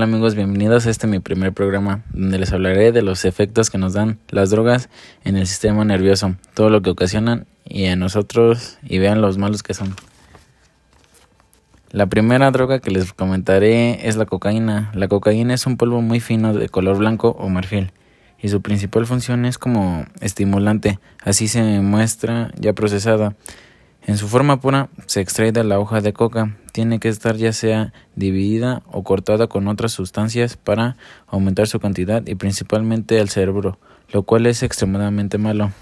Hola amigos, bienvenidos a este mi primer programa donde les hablaré de los efectos que nos dan las drogas en el sistema nervioso, todo lo que ocasionan y a nosotros y vean los malos que son. La primera droga que les comentaré es la cocaína. La cocaína es un polvo muy fino de color blanco o marfil y su principal función es como estimulante, así se muestra ya procesada. En su forma pura se extrae de la hoja de coca. Tiene que estar ya sea dividida o cortada con otras sustancias para aumentar su cantidad y principalmente el cerebro, lo cual es extremadamente malo.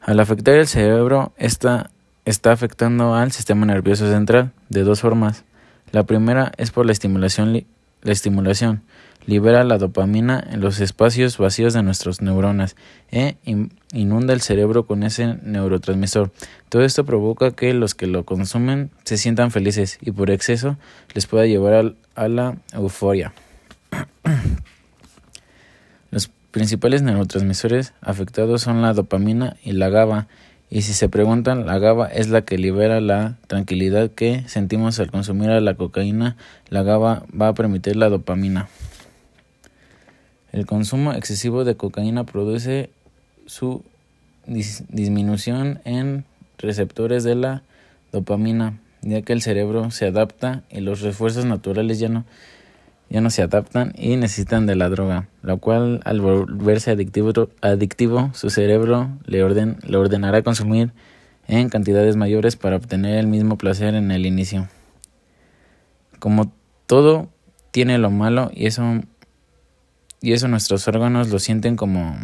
Al afectar el cerebro, esta está afectando al sistema nervioso central de dos formas. La primera es por la estimulación, la estimulación libera la dopamina en los espacios vacíos de nuestras neuronas e inunda el cerebro con ese neurotransmisor. Todo esto provoca que los que lo consumen se sientan felices y por exceso les pueda llevar a la euforia. Los principales neurotransmisores afectados son la dopamina y la GABA. Y si se preguntan, la GABA es la que libera la tranquilidad que sentimos al consumir la cocaína. La GABA va a permitir la dopamina. El consumo excesivo de cocaína produce su disminución en receptores de la dopamina, ya que el cerebro se adapta y los refuerzos naturales ya no, ya no se adaptan y necesitan de la droga, lo cual al volverse adictivo, adictivo su cerebro le, orden, le ordenará consumir en cantidades mayores para obtener el mismo placer en el inicio. Como todo tiene lo malo y eso y eso nuestros órganos lo sienten como,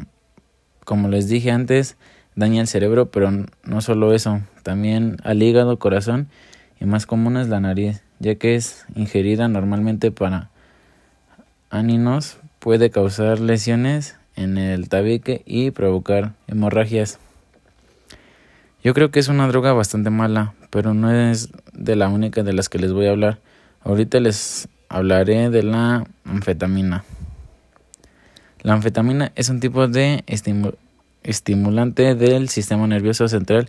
como les dije antes, daña el cerebro, pero no solo eso, también al hígado, corazón y más común es la nariz, ya que es ingerida normalmente para áninos, puede causar lesiones en el tabique y provocar hemorragias. Yo creo que es una droga bastante mala, pero no es de la única de las que les voy a hablar. Ahorita les hablaré de la anfetamina. La anfetamina es un tipo de estimulante del sistema nervioso central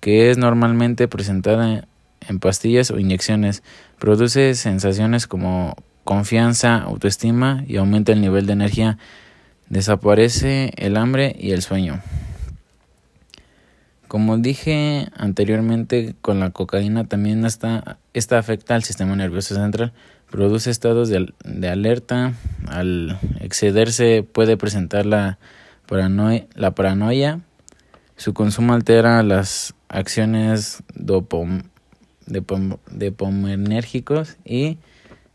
que es normalmente presentada en pastillas o inyecciones. Produce sensaciones como confianza, autoestima y aumenta el nivel de energía. Desaparece el hambre y el sueño. Como dije anteriormente, con la cocaína también esta afecta al sistema nervioso central, produce estados de, alerta, al excederse puede presentar la paranoia, la paranoia, su consumo altera las acciones dopom, dopaminérgicos y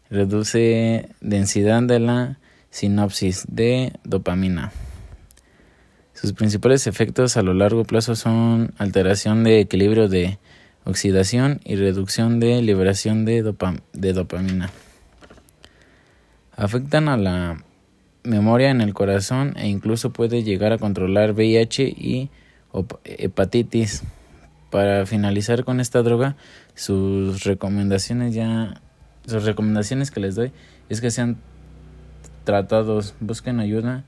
reduce densidad de la sinopsis de dopamina. Sus principales efectos a lo largo plazo son alteración de equilibrio de oxidación y reducción de liberación de, de dopamina. Afectan a la memoria en el corazón e incluso puede llegar a controlar VIH y hepatitis. Para finalizar con esta droga, sus recomendaciones ya sus recomendaciones que les doy es que sean tratados, busquen ayuda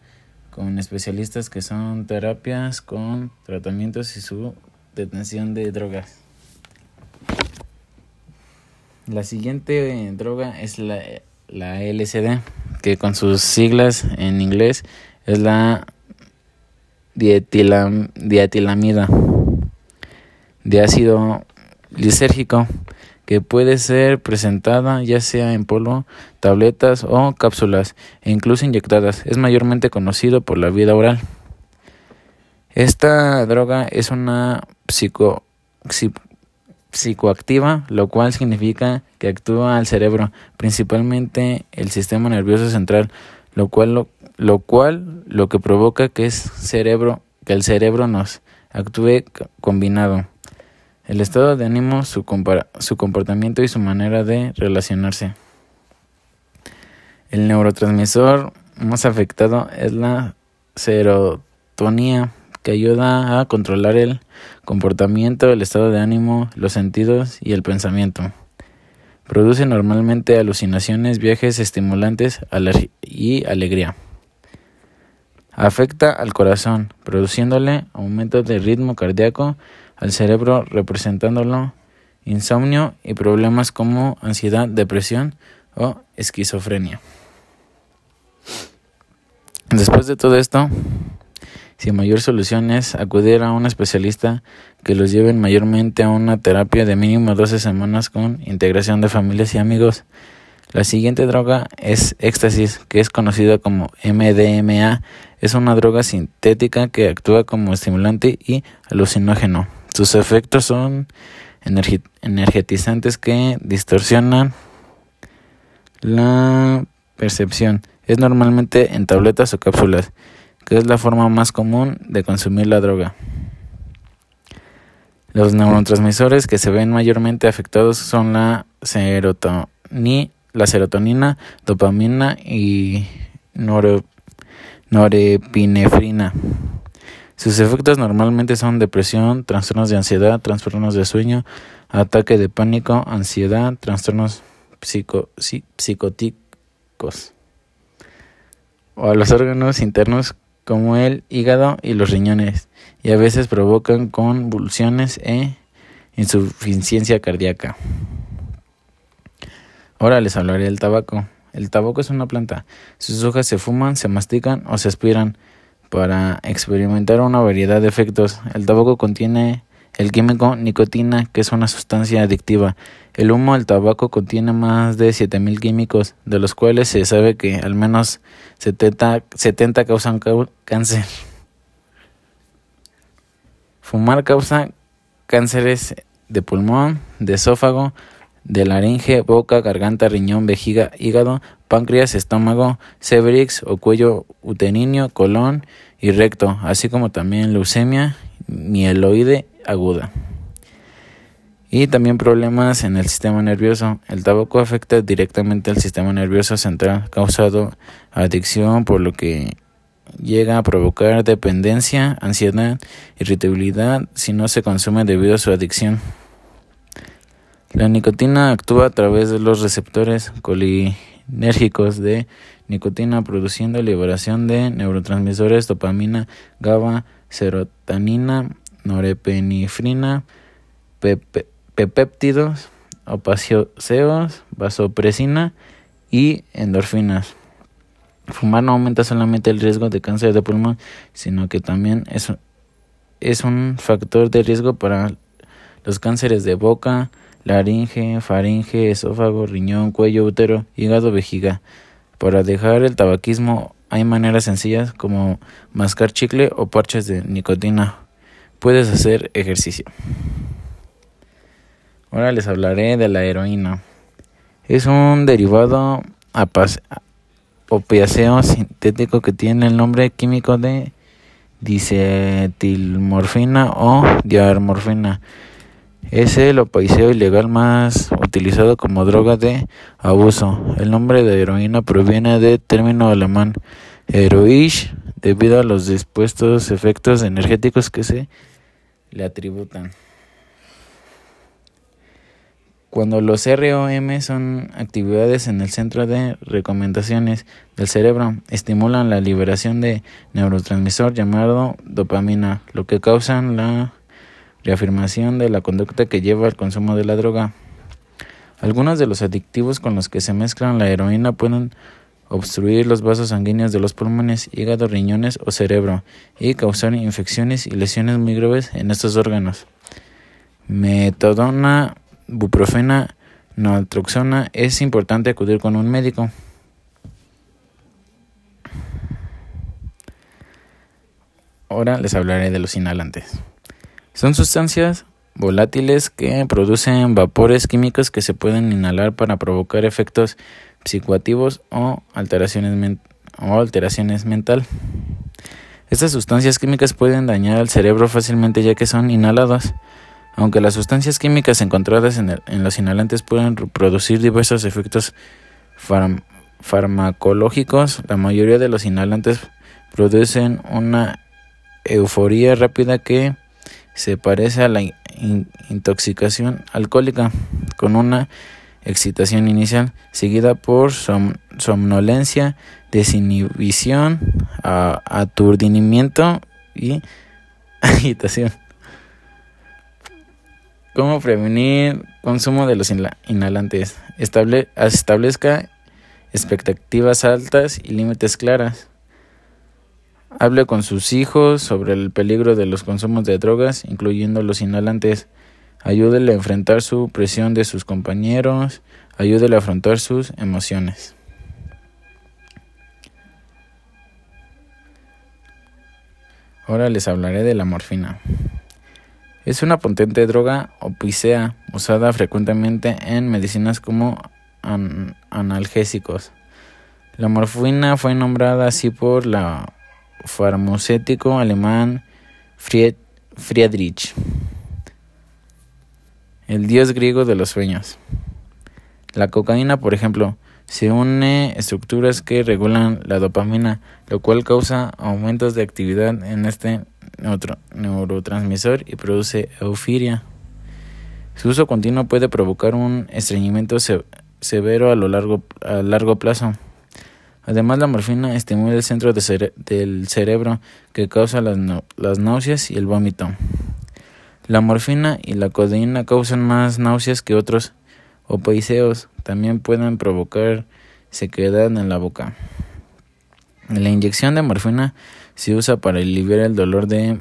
con especialistas que son terapias con tratamientos y su detención de drogas. La siguiente droga es la, la LSD, que con sus siglas en inglés es la dietilamida de ácido lisérgico que puede ser presentada ya sea en polvo, tabletas o cápsulas, e incluso inyectadas. Es mayormente conocido por la vida oral. Esta droga es una psico, psicoactiva, lo cual significa que actúa al cerebro, principalmente el sistema nervioso central, lo cual lo, lo cual lo que provoca que es cerebro, que el cerebro nos actúe combinado el estado de ánimo, su, su comportamiento y su manera de relacionarse. El neurotransmisor más afectado es la serotonía, que ayuda a controlar el comportamiento, el estado de ánimo, los sentidos y el pensamiento. Produce normalmente alucinaciones, viajes estimulantes y alegría. Afecta al corazón, produciéndole aumento de ritmo cardíaco, al cerebro representándolo insomnio y problemas como ansiedad, depresión o esquizofrenia. Después de todo esto, si mayor solución es acudir a un especialista que los lleven mayormente a una terapia de mínimo 12 semanas con integración de familias y amigos. La siguiente droga es éxtasis, que es conocida como MDMA. Es una droga sintética que actúa como estimulante y alucinógeno. Sus efectos son energetizantes que distorsionan la percepción. Es normalmente en tabletas o cápsulas que es la forma más común de consumir la droga. Los neurotransmisores que se ven mayormente afectados son la, la serotonina, dopamina y norepinefrina. Sus efectos normalmente son depresión, trastornos de ansiedad, trastornos de sueño, ataque de pánico, ansiedad, trastornos psicóticos o a los órganos internos como el hígado y los riñones, y a veces provocan convulsiones e insuficiencia cardíaca. Ahora les hablaré del tabaco. El tabaco es una planta. Sus hojas se fuman, se mastican o se aspiran para experimentar una variedad de efectos. El tabaco contiene el químico nicotina, que es una sustancia adictiva. El humo del tabaco contiene más de 7000 químicos, de los cuales se sabe que al menos 70, 70 causan cáncer. Fumar causa cánceres de pulmón, de esófago, de laringe, boca, garganta, riñón, vejiga, hígado, páncreas, estómago, cervix o cuello uterino, colon y recto, así como también leucemia mieloide aguda. Y también problemas en el sistema nervioso. El tabaco afecta directamente al sistema nervioso central, causando adicción, por lo que llega a provocar dependencia, ansiedad, irritabilidad si no se consume debido a su adicción. La nicotina actúa a través de los receptores colinérgicos de nicotina, produciendo liberación de neurotransmisores dopamina, GABA, serotonina, norepinefrina, pepéptidos, opaceos, vasopresina y endorfinas. Fumar no aumenta solamente el riesgo de cáncer de pulmón, sino que también es, es un factor de riesgo para los cánceres de boca, laringe, faringe, esófago, riñón, cuello, útero, hígado, vejiga. Para dejar el tabaquismo hay maneras sencillas como mascar chicle o parches de nicotina. Puedes hacer ejercicio. Ahora les hablaré de la heroína. Es un derivado opiáceo sintético que tiene el nombre químico de dicetilmorfina o diarmorfina. Es el opioide ilegal más utilizado como droga de abuso. El nombre de heroína proviene del término alemán heroisch debido a los dispuestos efectos energéticos que se le atributan. Cuando los ROM son actividades en el centro de recomendaciones del cerebro, estimulan la liberación de neurotransmisor llamado dopamina, lo que causa la reafirmación de la conducta que lleva al consumo de la droga. Algunos de los adictivos con los que se mezclan la heroína pueden obstruir los vasos sanguíneos de los pulmones, hígado, riñones o cerebro y causar infecciones y lesiones muy graves en estos órganos. Metadona, buprofena, naltroxona, es importante acudir con un médico. Ahora les hablaré de los inhalantes. Son sustancias volátiles que producen vapores químicos que se pueden inhalar para provocar efectos psicoactivos o alteraciones, o alteraciones mental. Estas sustancias químicas pueden dañar al cerebro fácilmente ya que son inhaladas. Aunque las sustancias químicas encontradas en, los inhalantes pueden producir diversos efectos farmacológicos, la mayoría de los inhalantes producen una euforía rápida que se parece a la intoxicación alcohólica con una excitación inicial seguida por somnolencia, desinhibición, aturdimiento y agitación. ¿Cómo prevenir consumo de los inhalantes? Estable, establezca expectativas altas y límites claras. Hable con sus hijos sobre el peligro de los consumos de drogas, incluyendo los inhalantes. Ayúdele a enfrentar su presión de sus compañeros. Ayúdele a afrontar sus emociones. Ahora les hablaré de la morfina. Es una potente droga opicea usada frecuentemente en medicinas como analgésicos. La morfina fue nombrada así por la farmacéutico alemán Friedrich, el dios griego de los sueños. La cocaína, por ejemplo, se une estructuras que regulan la dopamina, lo cual causa aumentos de actividad en este neurotransmisor y produce eufiria. Su uso continuo puede provocar un estreñimiento severo a, lo largo, a largo plazo. Además, la morfina estimula el centro del cerebro que causa las, las náuseas y el vómito. La morfina y la codeína causan más náuseas que otros opioideos. También pueden provocar sequedad en la boca. La inyección de morfina se usa para aliviar el dolor de,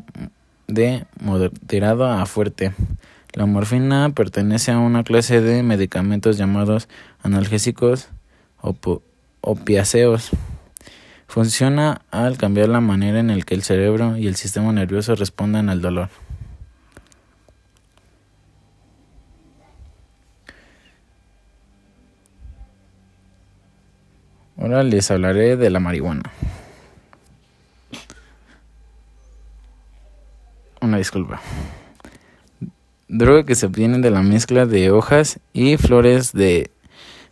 de moderado a fuerte. La morfina pertenece a una clase de medicamentos llamados analgésicos opiáceos. Funciona al cambiar la manera en la que el cerebro y el sistema nervioso responden al dolor. Ahora les hablaré de la marihuana. Disculpa. Droga que se obtiene de la mezcla de hojas y flores de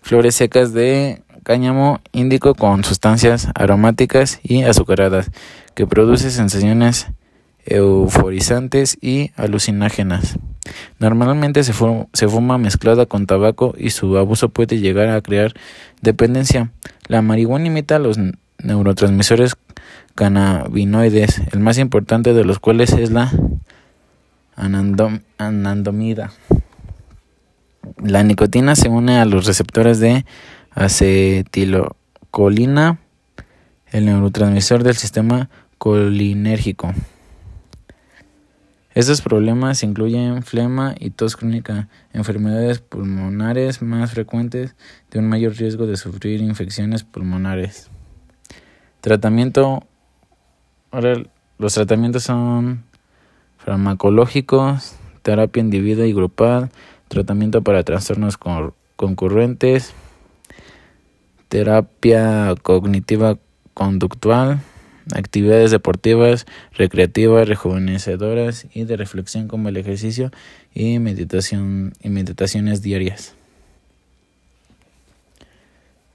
flores secas de cáñamo índico con sustancias aromáticas y azucaradas que produce sensaciones euforizantes y alucinágenas. Normalmente se, se, fuma mezclada con tabaco y su abuso puede llegar a crear dependencia. La marihuana imita los neurotransmisores cannabinoides, el más importante de los cuales es la anandomida. La nicotina se une a los receptores de acetilocolina, el neurotransmisor del sistema colinérgico. Estos problemas incluyen flema y tos crónica, enfermedades pulmonares más frecuentes de un mayor riesgo de sufrir infecciones pulmonares. Tratamiento. Ahora, los tratamientos son farmacológicos, terapia individual y grupal, tratamiento para trastornos concurrentes, terapia cognitiva conductual, actividades deportivas, recreativas, rejuvenecedoras y de reflexión como el ejercicio y meditación y meditaciones diarias.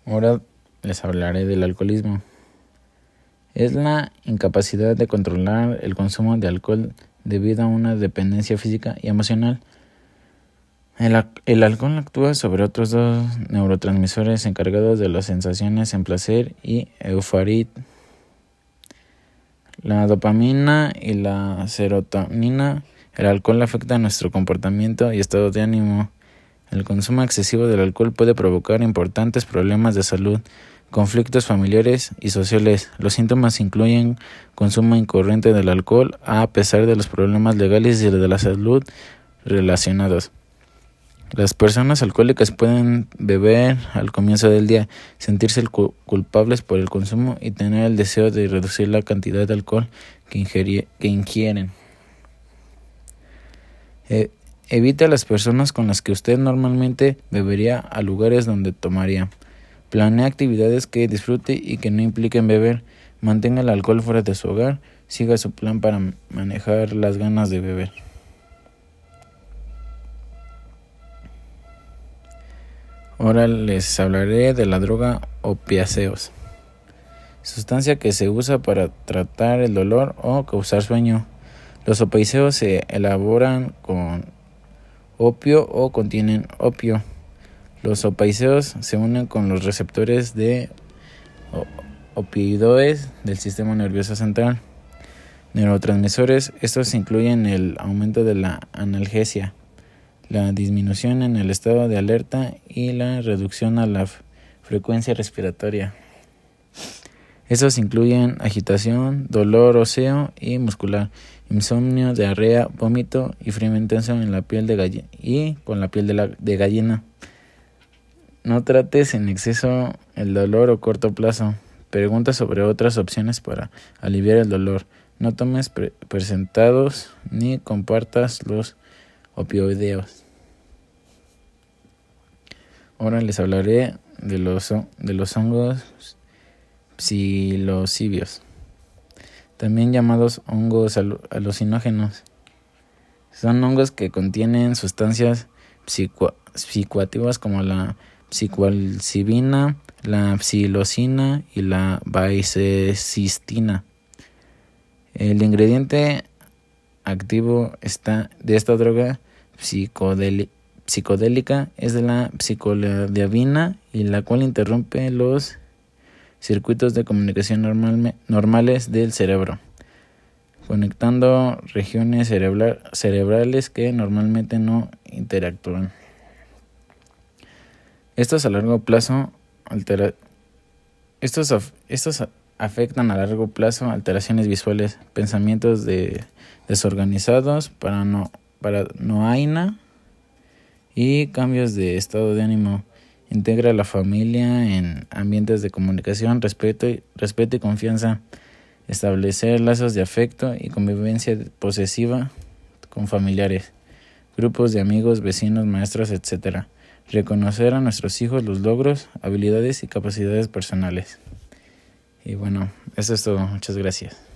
Ahora les hablaré del alcoholismo. Es la incapacidad de controlar el consumo de alcohol debido a una dependencia física y emocional. El, alcohol actúa sobre otros dos neurotransmisores encargados de las sensaciones en placer y euforia la dopamina y la serotonina. El alcohol afecta nuestro comportamiento y estado de ánimo. El consumo excesivo del alcohol puede provocar importantes problemas de salud, conflictos familiares y sociales. Los síntomas incluyen consumo incorriente del alcohol a pesar de los problemas legales y de la salud relacionados. Las personas alcohólicas pueden beber al comienzo del día, sentirse culpables por el consumo y tener el deseo de reducir la cantidad de alcohol que, ingieren. E, evite a las personas con las que usted normalmente bebería a lugares donde tomaría. Planea actividades que disfrute y que no impliquen beber. Mantenga el alcohol fuera de su hogar. Siga su plan para manejar las ganas de beber. Ahora les hablaré de la droga opiáceos, sustancia que se usa para tratar el dolor o causar sueño. Los opiáceos se elaboran con opio o contienen opio. Los opiáceos se unen con los receptores de opioides del sistema nervioso central. Neurotransmisores, estos incluyen el aumento de la analgesia, la disminución en el estado de alerta y la reducción a la frecuencia respiratoria. Estos incluyen agitación, dolor óseo y muscular, insomnio, diarrea, vómito y frío intenso en la piel de gallina y con la piel de gallina. No trates en exceso el dolor o corto plazo. Pregunta sobre otras opciones para aliviar el dolor. No tomes presentados ni compartas los opioideos. Ahora les hablaré de los, de los hongos psilocibios, también llamados hongos alucinógenos. Son hongos que contienen sustancias psicoactivas como la psicoalcibina, la psilocina y la baicecistina. El ingrediente activo está de esta droga psicodélica es la psicodiabina y la cual interrumpe los circuitos de comunicación normales del cerebro, conectando regiones cerebrales que normalmente no interactúan. Estos a largo plazo estos, estos afectan a largo plazo alteraciones visuales, pensamientos de desorganizados, parano, paranoia y cambios de estado de ánimo. Integra a la familia en ambientes de comunicación, respeto y, respeto y confianza. Establecer lazos de afecto y convivencia posesiva con familiares, grupos de amigos, vecinos, maestros, etc. Reconocer a nuestros hijos los logros, habilidades y capacidades personales. Y bueno, eso es todo. Muchas gracias.